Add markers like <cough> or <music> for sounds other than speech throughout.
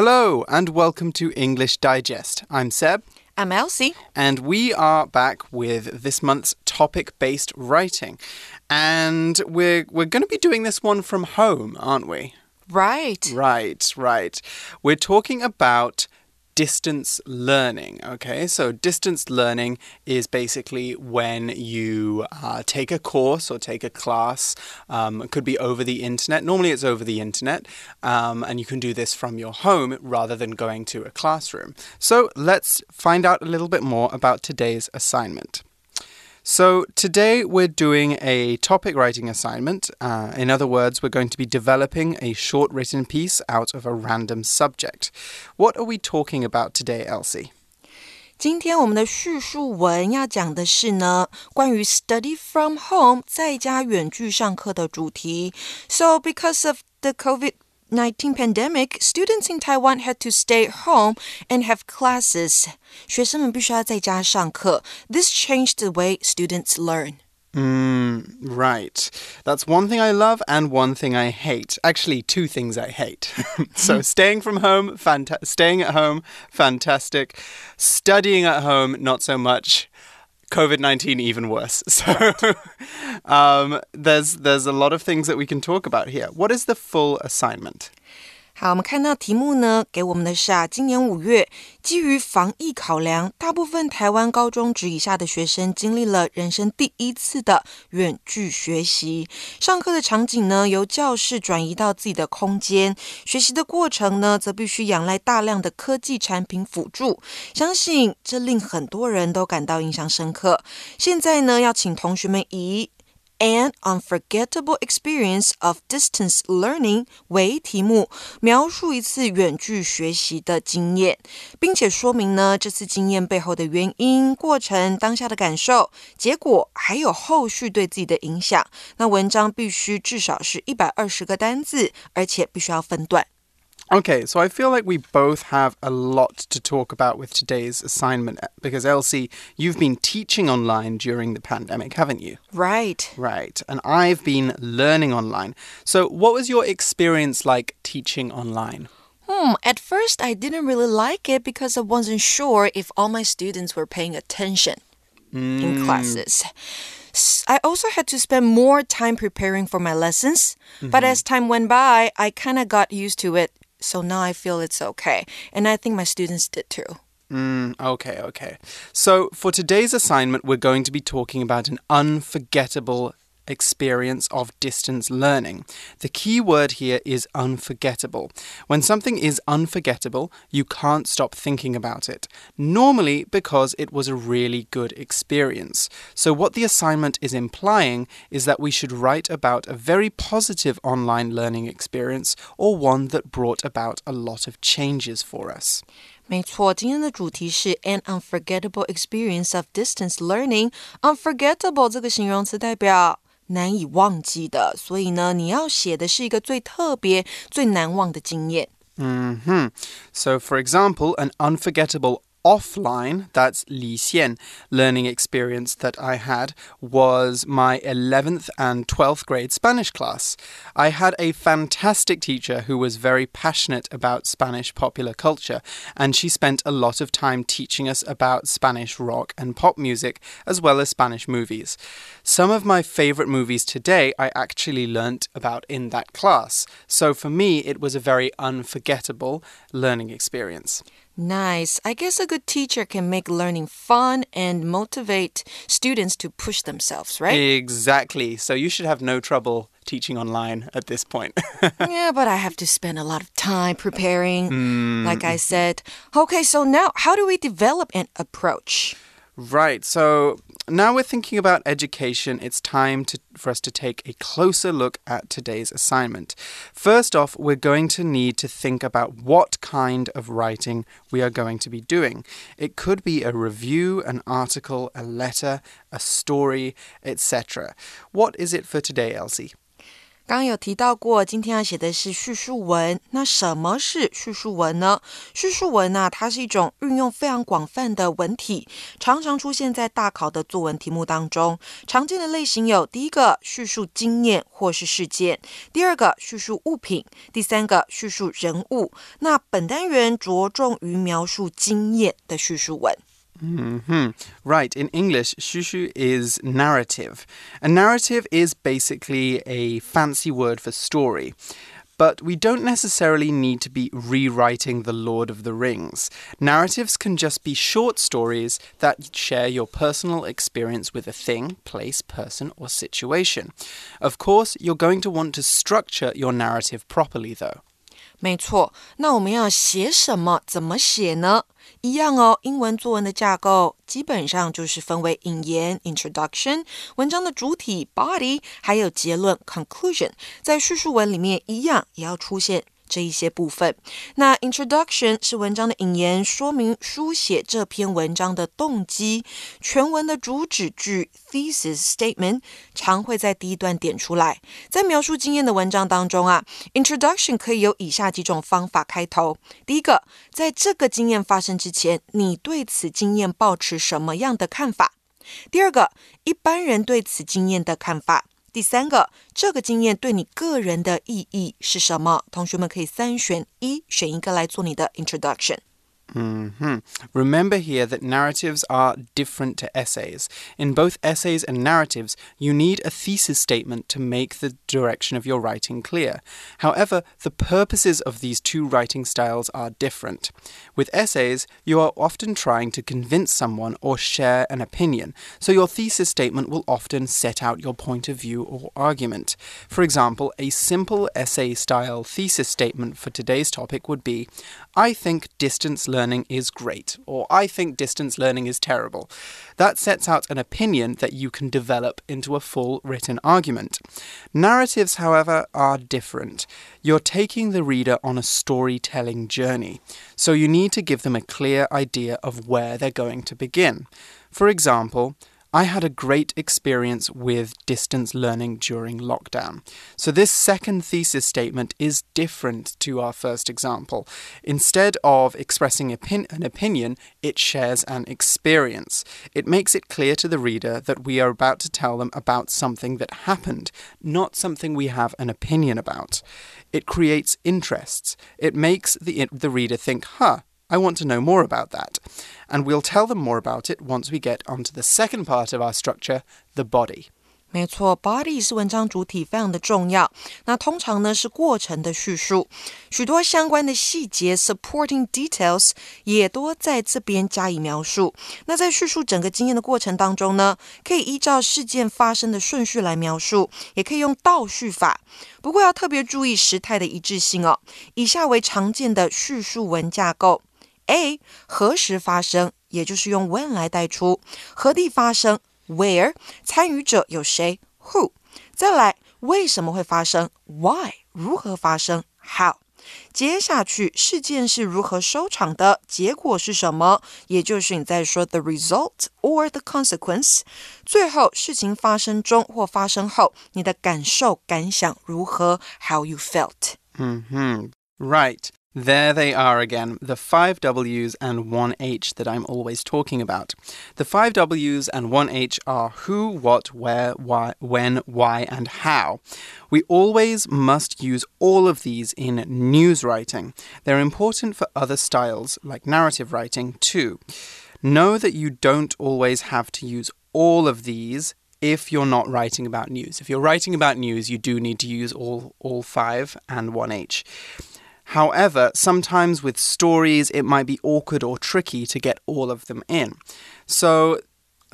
Hello, and welcome to English Digest. I'm Seb. I'm Elsie. And we are back with this month's topic based writing. And we're, we're going to be doing this one from home, aren't we? Right. Right, right. We're talking about distance learning. Okay, so distance learning is basically when you uh, take a course or take a class. Um, it could be over the internet. Normally, it's over the internet, um, and you can do this from your home rather than going to a classroom. So let's find out a little bit more about today's assignment. So, today we're doing a topic writing assignment. Uh, in other words, we're going to be developing a short written piece out of a random subject. What are we talking about today, Elsie? 今天我们的叙述文要讲的是呢，关于 study from home 在家远距上课的主题。So because of the COVID 19 pandemic, students in Taiwan had to stay home and have classes. 学生们必须要在家上课. This changed the way students learn. Mm, right. That's one thing I love and one thing I hate. Actually, two things I hate. <laughs> so, staying from home, fanta- staying at home, fantastic. Studying at home, not so much. COVID nineteen even worse. <laughs> So um, there's there's a lot of things that we can talk about here. What is the full assignment? 好，我们看到题目呢，给我们的是啊，今年五月，基于防疫考量，大部分台湾高中职以下的学生经历了人生第一次的远距学习。上课的场景呢，由教室转移到自己的空间，学习的过程呢，则必须仰赖大量的科技产品辅助。相信这令很多人都感到印象深刻。现在呢，要请同学们以 An unforgettable experience of distance learning 为题目，描述一次远距学习的经验，并且说明呢这次经验背后的原因、过程、当下的感受、结果，还有后续对自己的影响。那文章必须至少是一百二十个单字，而且必须要分段。Okay, so I feel like we both have a lot to talk about with today's assignment because Elsie, you've been teaching online during the pandemic, haven't you? Right. Right. And I've been learning online. So, what was your experience like teaching online? Hmm, at first I didn't really like it because I wasn't sure if all my students were paying attention mm. in classes. I also had to spend more time preparing for my lessons, mm -hmm. but mm-hmm. as time went by, I kind of got used to it so now I feel it's okay. And I think my students did too. Mm, okay, okay. So for today's assignment, we're going to be talking about an unforgettable experience of distance learning. The key word here is unforgettable. When something is unforgettable, you can't stop thinking about it, normally because it was a really good experience. So, what the assignment is implying is that we should write about a very positive online learning experience or one that brought about a lot of changes for us. 没错，今天的主题是 an unforgettable experience of distance learning. Unforgettable 这个形容词代表 难以忘记的，所以呢，你要写的是一个最特别、最难忘的经验。Mm hmm. So, for example, an unforgettable offline, that's Li Xian, learning experience that I had was my 11th and 12th grade Spanish class. I had a fantastic teacher who was very passionate about Spanish popular culture, and she spent a lot of time teaching us about Spanish rock and pop music, as well as Spanish movies. Some of my favorite movies today I actually learnt about in that class, so for me it was a very unforgettable learning experience. Nice. I guess a good teacher can make learning fun and motivate students to push themselves, right? Exactly. So you should have no trouble teaching online at this point. <laughs> yeah, but I have to spend a lot of time preparing, mm. like I said. Okay, so now how do we develop an approach? Right. So now we're thinking about education, it's time to, for us to take a closer look at today's assignment. First off, we're going to need to think about what kind of writing we are going to be doing. It could be a review, an article, a letter, a story, etc. What is it for today, Elsie? 刚有提到过，今天要写的是叙述文。那什么是叙述文呢？叙述文呢，它是一种运用非常广泛的文体，常常出现在大考的作文题目当中。常见的类型有：第一个，叙述经验或是事件；第二个，叙述物品；第三个，叙述人物。那本单元着重于描述经验的叙述文。Mm -hmm. Right. In English, shushu is narrative. A narrative is basically a fancy word for story. But we don't necessarily need to be rewriting The Lord of the Rings. Narratives can just be short stories that share your personal experience with a thing, place, person, or situation. Of course, you're going to want to structure your narrative properly, though. 没错，那我们要写什么？怎么写呢？一样哦，英文作文的架构基本上就是分为引言 （introduction）、文章的主体 （body） 还有结论 （conclusion）。在叙述文里面，一样也要出现。这一些部分，那 introduction 是文章的引言，说明书写这篇文章的动机。全文的主旨句 thesis statement 常会在第一段点出来。在描述经验的文章当中啊，introduction 可以有以下几种方法开头。第一个，在这个经验发生之前，你对此经验抱持什么样的看法？第二个，一般人对此经验的看法。第三个，这个经验对你个人的意义是什么？同学们可以三选一，选一个来做你的 introduction。Mm -hmm. Remember here that narratives are different to essays. In both essays and narratives, you need a thesis statement to make the direction of your writing clear. However, the purposes of these two writing styles are different. With essays, you are often trying to convince someone or share an opinion, so your thesis statement will often set out your point of view or argument. For example, a simple essay style thesis statement for today's topic would be I think distance learning is great, or I think distance learning is terrible. That sets out an opinion that you can develop into a full written argument. Narratives, however, are different. You're taking the reader on a storytelling journey, so you need to give them a clear idea of where they're going to begin. For example, I had a great experience with distance learning during lockdown. So, this second thesis statement is different to our first example. Instead of expressing an opinion, it shares an experience. It makes it clear to the reader that we are about to tell them about something that happened, not something we have an opinion about. It creates interests. It makes the, the reader think, huh, I want to know more about that. And we'll tell them more about it once we get onto the second part of our structure, the body. 没错，body 是文章主体，非常的重要。那通常呢是过程的叙述，许多相关的细节 （supporting details） 也多在这边加以描述。那在叙述整个经验的过程当中呢，可以依照事件发生的顺序来描述，也可以用倒叙法。不过要特别注意时态的一致性哦。以下为常见的叙述文架构。 A 何时发生，也就是用 when 来带出；何地发生，where；参与者有谁，who；再来为什么会发生，why；如何发生，how。接下去事件是如何收场的，结果是什么，也就是你在说 the result or the consequence。最后事情发生中或发生后，你的感受感想如何，how you felt。嗯哼，right。 There they are again, the five W's and one H that I'm always talking about. The five W's and one H are who, what, where, why, when, why, and how. We always must use all of these in news writing. They're important for other styles, like narrative writing, too. Know that you don't always have to use all of these if you're not writing about news. If you're writing about news, you do need to use all, all five and 1H. However, sometimes with stories, it might be awkward or tricky to get all of them in. So,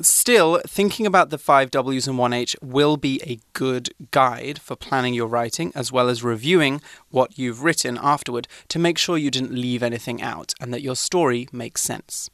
Still, thinking about the five W's and 1H will be a good guide for planning your writing as well as reviewing what you've written afterward to make sure you didn't leave anything out and that your story makes sense.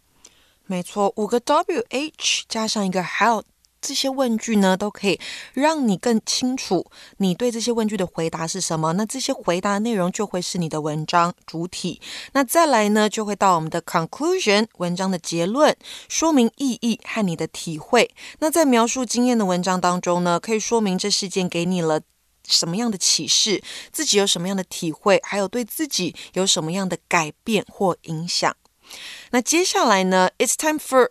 没错，五个 W H 加上一个 how 这些问句呢，都可以让你更清楚你对这些问句的回答是什么。那这些回答的内容就会是你的文章主体。那再来呢，就会到我们的 conclusion 文章的结论，说明意义和你的体会。那在描述经验的文章当中呢，可以说明这事件给你了什么样的启示，自己有什么样的体会，还有对自己有什么样的改变或影响。那接下来呢？It's time for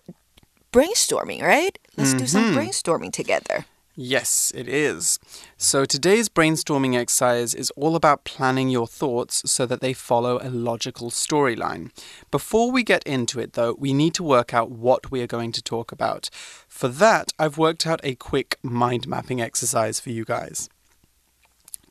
brainstorming, right? Let's do some mm-hmm. brainstorming together. Yes, it is. So today's brainstorming exercise is all about planning your thoughts so that they follow a logical storyline. Before we get into it, though, we need to work out what we are going to talk about. For that, I've worked out a quick mind mapping exercise for you guys.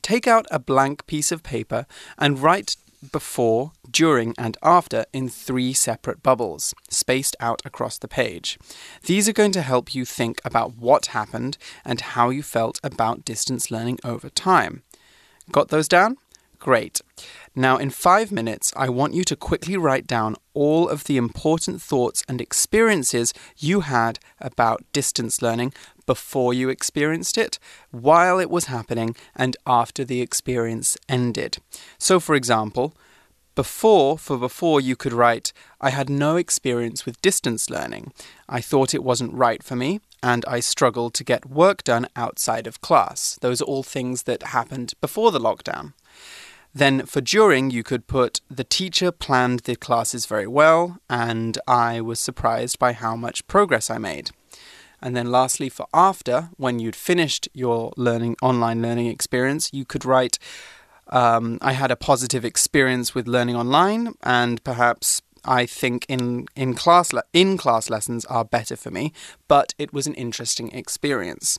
Take out a blank piece of paper and write before, during, and after in three separate bubbles, spaced out across the page. These are going to help you think about what happened and how you felt about distance learning over time. Got those down? Great. Now, in five minutes, I want you to quickly write down all of the important thoughts and experiences you had about distance learning before you experienced it, while it was happening, and after the experience ended. So, for example, before, for before, you could write, I had no experience with distance learning. I thought it wasn't right for me, and I struggled to get work done outside of class. Those are all things that happened before the lockdown. Then for during, you could put the teacher planned the classes very well, and I was surprised by how much progress I made. And then lastly, for after, when you'd finished your learning online learning experience, you could write, um, I had a positive experience with learning online, and perhaps I think in in class in class lessons are better for me, but it was an interesting experience.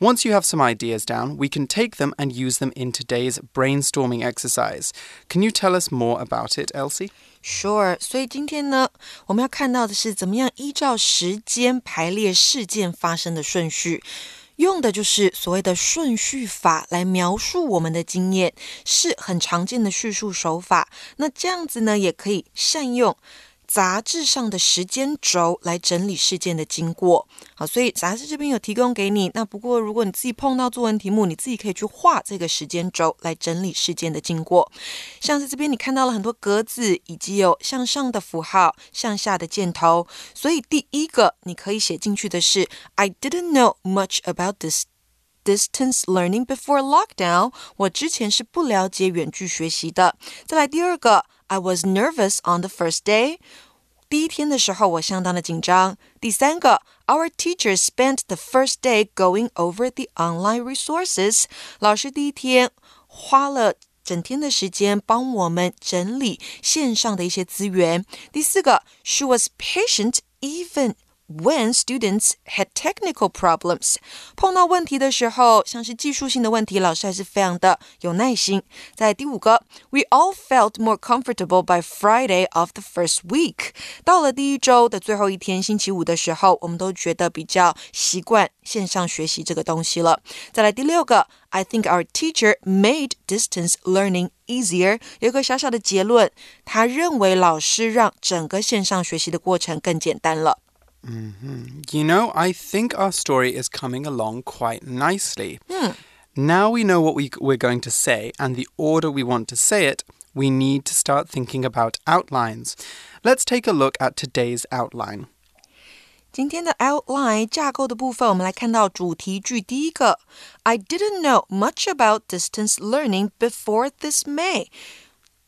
Once you have some ideas down, we can take them and use them in today's brainstorming exercise. Can you tell us more about it, Elsie? Sure，所以今天呢，我们要看到的是怎么样依照时间排列事件发生的顺序，用的就是所谓的顺序法来描述我们的经验，是很常见的叙述手法。那这样子呢，也可以善用。 杂志上的时间轴来整理事件的经过，好，所以杂志这边有提供给你。那不过如果你自己碰到作文题目，你自己可以去画这个时间轴来整理事件的经过。像是这边你看到了很多格子，以及有向上的符号、向下的箭头。所以第一个你可以写进去的是：I didn't know much about this distance learning before lockdown。我之前是不了解远距学习的。再来第二个。I was nervous on the first day. 第一天的时候，我相当的紧张。第三个，Our teacher spent the first day going over the online resources. 老师第一天花了整天的时间帮我们整理线上的一些资源。第四个，She was patient even when students had technical problems，碰到问题的时候，像是技术性的问题，老师还是非常的有耐心。在第五个，We all felt more comfortable by Friday of the first week。到了第一周的最后一天，星期五的时候，我们都觉得比较习惯线上学习这个东西了。再来第六个，I think our teacher made distance learning easier。有一个小小的结论，他认为老师让整个线上学习的过程更简单了。 Mm -hmm. You know, I think our story is coming along quite nicely. Hmm. Now we know what we, we're going to say and the order we want to say it, we need to start thinking about outlines. Let's take a look at today's outline. 今天的 outline 架构的部分，我们来看到主题句第一个，I didn't know much about distance learning before this May。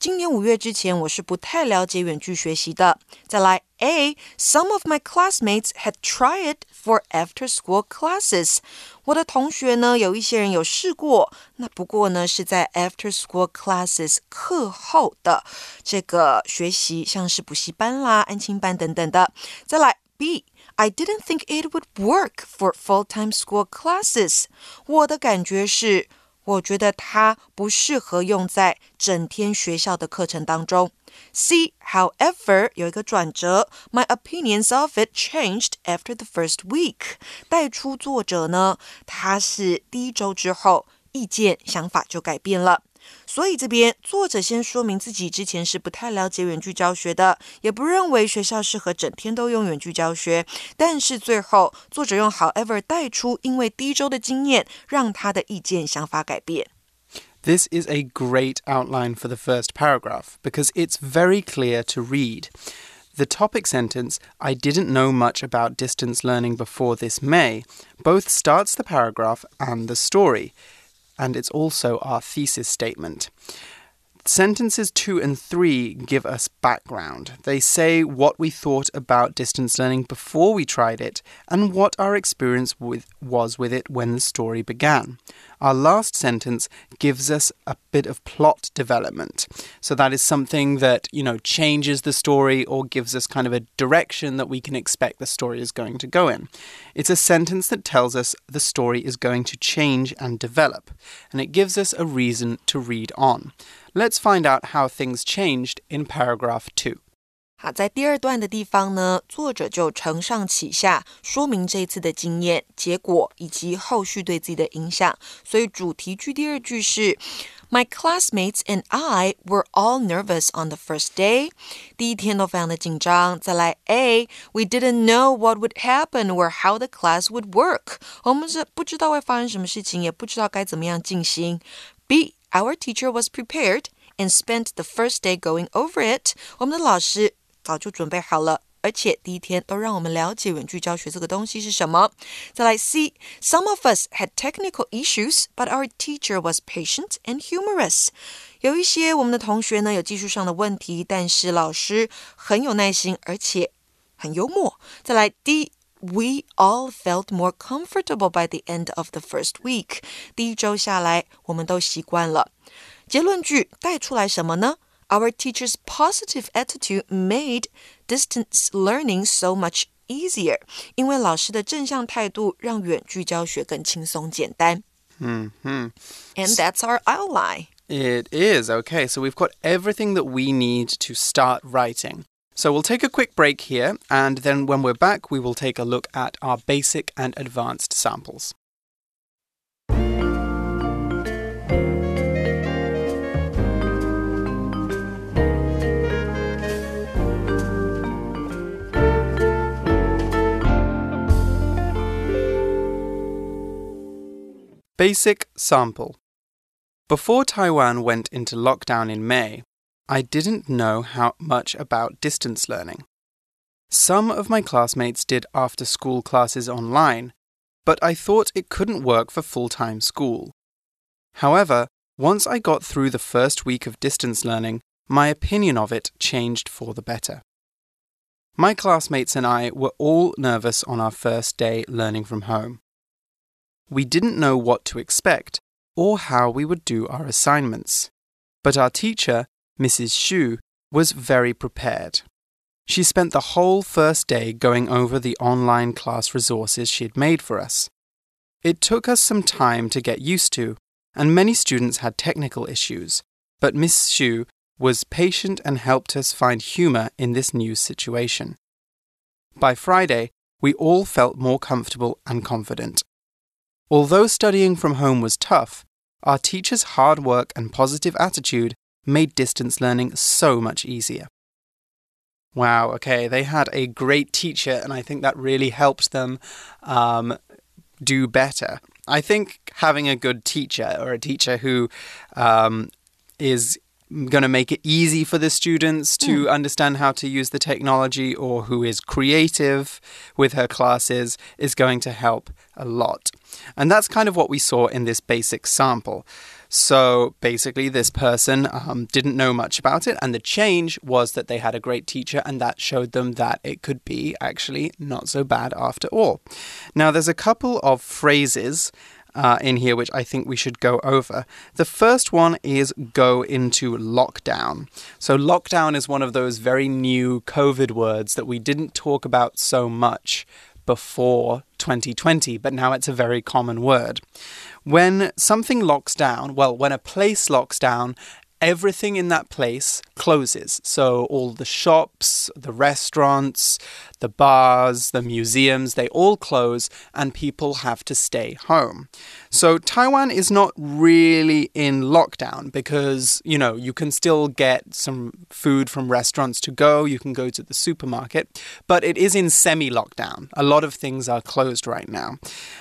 今年五月之前，我是不太了解远距学习的。再来，A. Some of my classmates had tried it for after-school classes。我的同学呢，有一些人有试过，那不过呢是在 after-school classes 课后的这个学习，像是补习班啦、安亲班等等的。再来，B. I didn't think it would work for full-time school classes。我的感觉是。我觉得它不适合用在整天学校的课程当中。C, however，有一个转折，My opinions of it changed after the first week。带出作者呢，他是第一周之后，意见想法就改变了。所以这边作者先说明自己之前是不太了解远距教学的，也不认为学校适合整天都用远距教学。但是最后作者用 however 带出，因为第一周的经验让他的意见想法改变。This is a great outline for the first paragraph because it's very clear to read. The topic sentence, I didn't know much about distance learning before this May, both starts the paragraph and the story. and it's also our thesis statement. Sentences two and three give us background. They say what we thought about distance learning before we tried it and what our experience with, was with it when the story began. Our last sentence gives us a bit of plot development. So that is something that, you know, changes the story or gives us kind of a direction that we can expect the story is going to go in. It's a sentence that tells us the story is going to change and develop, and it gives us a reason to read on. Let's find out how things changed in paragraph 2. 好，在第二段的地方呢，作者就承上启下说明这一次的经验、结果以及后续对自己的影响。所以主题句第二句是 My classmates and I were all nervous on the first day。第一天都非常的紧张。再来 A，We didn't know what would happen or how the class would work。我们是不知道会发生什么事情，也不知道该怎么样进行。B our teacher was prepared and spent the first day going over it. 我们的老师 早就准备好了。而且第一天都让我们了解远距教学这个东西是什么。再来 C，Some of us had technical issues, but our teacher was patient and humorous。有一些我们的同学呢有技术上的问题，但是老师很有耐心，而且很幽默。再来 D。we all felt more comfortable by the end of the first week。第一周下来，我们都习惯了。结论句带出来什么呢 ？Our teacher's positive attitude made distance learning so much easier。因为老师的正向态度，让远距教学更轻松简单。嗯嗯。And that's our outline. It is. Okay, so we've got everything that we need to start writing. So we'll take a quick break here, and then when we're back, we will take a look at our basic and advanced samples. Basic sample. Before Taiwan went into lockdown in May, I didn't know how much about distance learning. Some of my classmates did after school classes online, but I thought it couldn't work for full time school. However, once I got through the first week of distance learning, my opinion of it changed for the better. My classmates and I were all nervous on our first day learning from home. We didn't know what to expect or how we would do our assignments, but our teacher Mrs. Xu, was very prepared. She spent the whole first day going over the online class resources she had made for us. It took us some time to get used to, and many students had technical issues, but Miss Xu was patient and helped us find humor in this new situation. By Friday, we all felt more comfortable and confident. Although studying from home was tough, our teacher's hard work and positive attitude made distance learning so much easier. Wow, okay, they had a great teacher, and I think that really helped them um, do better. I think having a good teacher or a teacher who um, is going to make it easy for the students to mm. understand how to use the technology or who is creative with her classes is going to help a lot. And that's kind of what we saw in this basic sample. So basically, this person um, didn't know much about it, and the change was that they had a great teacher, and that showed them that it could be actually not so bad after all. Now, there's a couple of phrases. Uh, in here, which I think we should go over. The first one is go into lockdown. So, lockdown is one of those very new COVID words that we didn't talk about so much before 2020, but now it's a very common word. When something locks down, well, when a place locks down, everything in that place closes. So all the shops, the restaurants, the bars, the museums, they all close and people have to stay home. So Taiwan is not really in lockdown because, you know, you can still get some food from restaurants to go, you can go to the supermarket, but it is in semi lockdown. A lot of things are closed right now.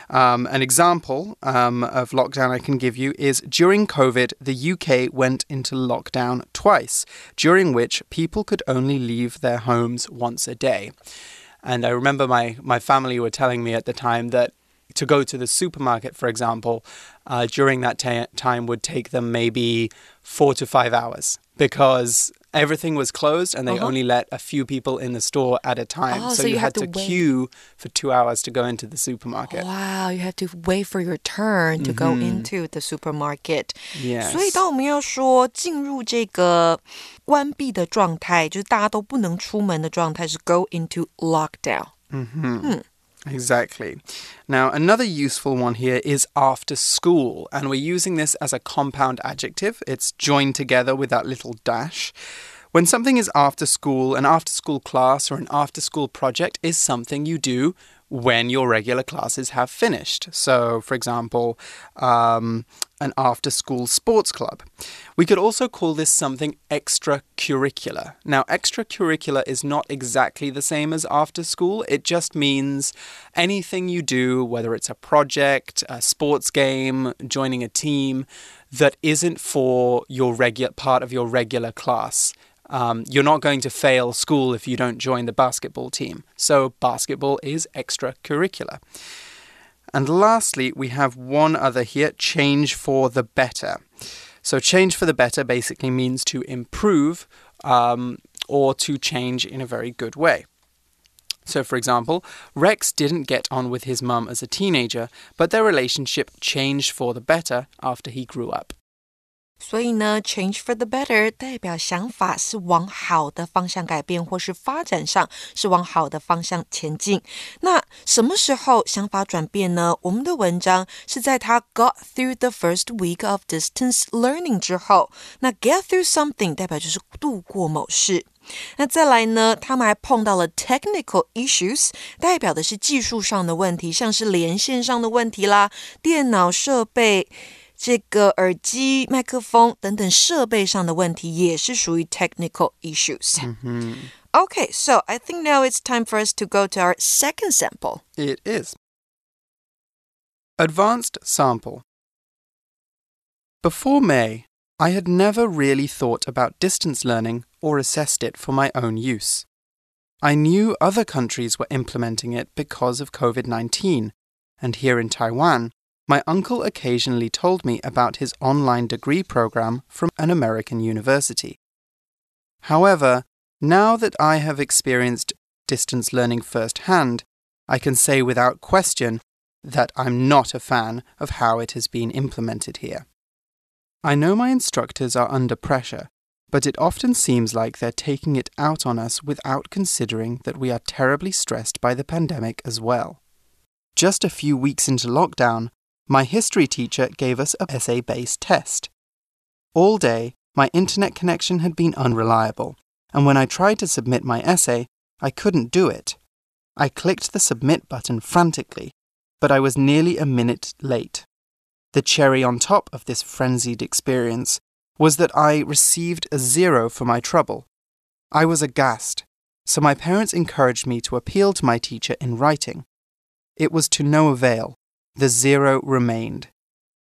Um, an example um, of lockdown I can give you is during COVID, the UK went into lockdown twice, during which people could only leave their homes once a day. And I remember my, my family were telling me at the time that to go to the supermarket, for example, uh, during that time would take them maybe four to five hours because everything was closed and they uh-huh. only let a few people in the store at a time. Oh, so, so, you, you had to, to queue for two hours to go into the supermarket. Wow, you have to wait for your turn to go Mm-hmm. into the supermarket. Yes. 所以当我们要说进入这个关闭的状态，就是大家都不能出门的状态，是 go into lockdown。 Exactly. Now, another useful one here is after school, and we're using this as a compound adjective. It's joined together with that little dash. When something is after school, an after school class or an after school project is something you do when your regular classes have finished. So, for example, um, an after school sports club. We could also call this something extracurricular. Now, extracurricular is not exactly the same as after school, it just means anything you do, whether it's a project, a sports game, joining a team, that isn't for your regular part of your regular class. Um, you're not going to fail school if you don't join the basketball team. So, basketball is extracurricular. And lastly, we have one other here change for the better. So, change for the better basically means to improve um, or to change in a very good way. So, for example, Rex didn't get on with his mum as a teenager, but their relationship changed for the better after he grew up. 所以呢，change for the better 代表想法是往好的方向改变，或是发展上是往好的方向前进。那什么时候想法转变呢？我们的文章是在他 got through the first week of distance learning 之后。那 get through something 代表就是度过某事。那再来呢，他们还碰到了 technical issues，代表的是技术上的问题，像是连线上的问题啦，电脑设备。这个耳机、麦克风等等设备上的问题也是属于 technical issues。Okay, so I think now it's time for us to go to our second sample. It is. Advanced sample. Before May, I had never really thought about distance learning or assessed it for my own use. I knew other countries were implementing it because of COVID 19, and here in Taiwan, my uncle occasionally told me about his online degree program from an American university. However, now that I have experienced distance learning firsthand, I can say without question that I'm not a fan of how it has been implemented here. I know my instructors are under pressure, but it often seems like they're taking it out on us without considering that we are terribly stressed by the pandemic as well. Just a few weeks into lockdown, my history teacher gave us a essay based test. All day, my internet connection had been unreliable, and when I tried to submit my essay, I couldn't do it. I clicked the submit button frantically, but I was nearly a minute late. The cherry on top of this frenzied experience was that I received a zero for my trouble. I was aghast, so my parents encouraged me to appeal to my teacher in writing. It was to no avail. The zero remained.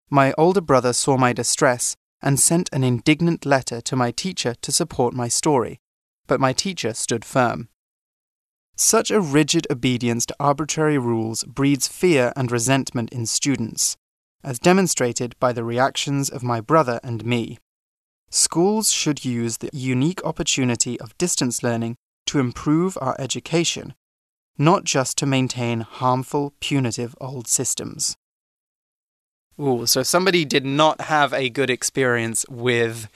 My older brother saw my distress and sent an indignant letter to my teacher to support my story, but my teacher stood firm. Such a rigid obedience to arbitrary rules breeds fear and resentment in students, as demonstrated by the reactions of my brother and me. Schools should use the unique opportunity of distance learning to improve our education not just to maintain harmful, punitive old systems. Ooh, so somebody did not have a good experience with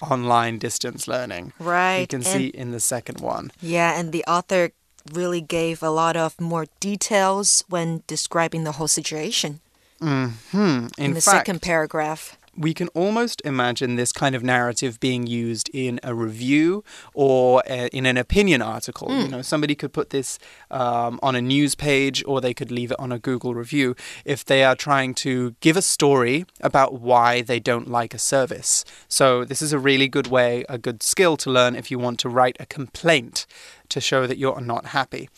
online distance learning. Right. You can see in the second one. Yeah, and the author really gave a lot of more details when describing the whole situation. Mm -hmm. In, in the fact, second paragraph we can almost imagine this kind of narrative being used in a review or a, in an opinion article. Mm. You know, somebody could put this um, on a news page or they could leave it on a Google review if they are trying to give a story about why they don't like a service. So, this is a really good way, a good skill to learn if you want to write a complaint to show that you're not happy.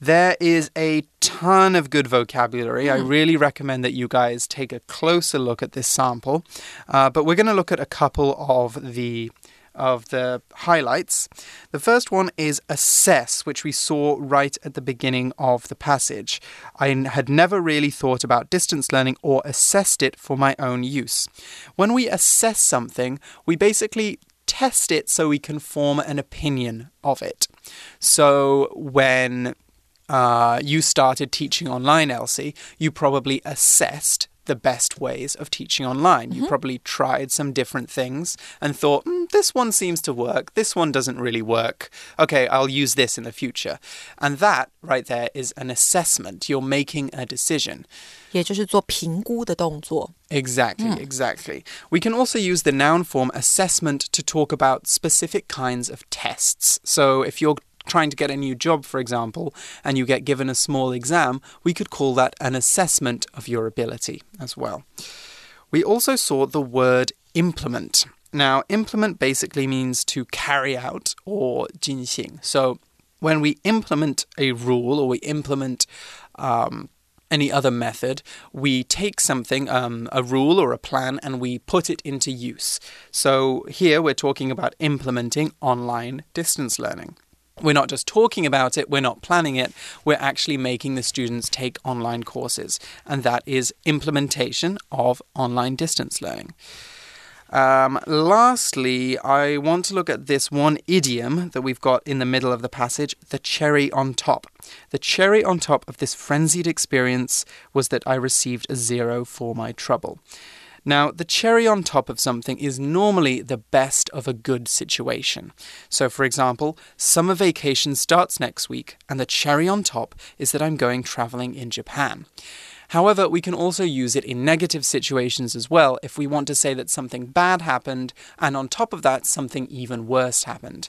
There is a ton of good vocabulary. Mm. I really recommend that you guys take a closer look at this sample. Uh, but we're going to look at a couple of the of the highlights. The first one is assess, which we saw right at the beginning of the passage. I had never really thought about distance learning or assessed it for my own use. When we assess something, we basically test it so we can form an opinion of it. So when uh, you started teaching online, Elsie, you probably assessed the best ways of teaching online. Mm -hmm. You mm-hmm. probably tried some different things and thought, mm, this one seems to work, this one doesn't really work. Okay, I'll use this in the future. And that right there is an assessment. You're making a decision. Exactly, mm. exactly. We can also use the noun form assessment to talk about specific kinds of tests. So if you're trying to get a new job, for example, and you get given a small exam, we could call that an assessment of your ability as well. We also saw the word implement. Now, implement basically means to carry out or 进行. So, when we implement a rule or we implement um, any other method, we take something, um, a rule or a plan, and we put it into use. So here we're talking about implementing online distance learning. We're not just talking about it, we're not planning it, we're actually making the students take online courses. And that is implementation of online distance learning. Um, lastly, I want to look at this one idiom that we've got in the middle of the passage the cherry on top. The cherry on top of this frenzied experience was that I received a zero for my trouble. Now, the cherry on top of something is normally the best of a good situation. So, for example, summer vacation starts next week, and the cherry on top is that I'm going traveling in Japan. However, we can also use it in negative situations as well if we want to say that something bad happened and on top of that, something even worse happened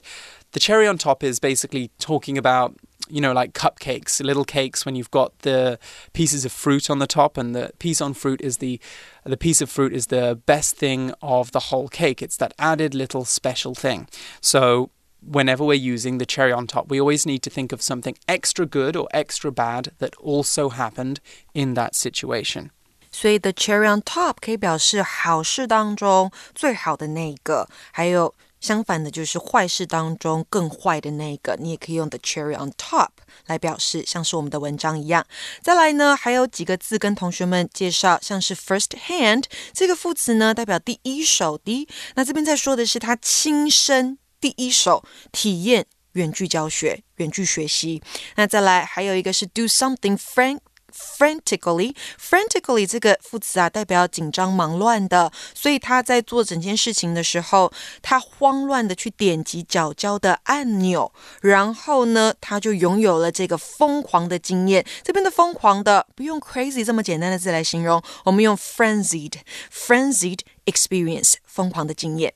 The cherry on top is basically talking about you know, like cupcakes, little cakes when you've got the pieces of fruit on the top, and the piece on fruit is the the piece of fruit is the best thing of the whole cake. It's that added little special thing. So whenever we're using the cherry on top, we always need to think of something extra good or extra bad that also happened in that situation. 所以 the cherry on top 可以表示好事当中最好的那一个，还有 相反的，就是坏事当中更坏的那个，你也可以用 the cherry on top 来表示，像是我们的文章一样。再来呢，还有几个字跟同学们介绍，像是 first hand 这个副词呢，代表第一手的。那这边在说的是他亲身第一手体验远距教学、远距学习。那再来还有一个是 do something frank。Frantically，frantically 这个副词啊，代表紧张、忙乱的，所以他在做整件事情的时候，他慌乱的去点击脚胶的按钮，然后呢，他就拥有了这个疯狂的经验。这边的疯狂的不用 crazy 这么简单的字来形容，我们用 frenzied，frenzied experience，疯狂的经验。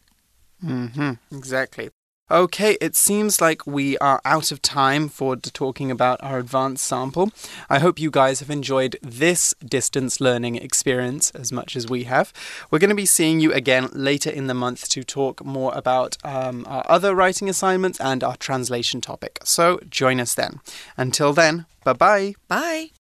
嗯哼，exactly。Okay, it seems like we are out of time for talking about our advanced sample. I hope you guys have enjoyed this distance learning experience as much as we have. We're going to be seeing you again later in the month to talk more about um, our other writing assignments and our translation topic. So join us then. Until then, bye-bye. Bye.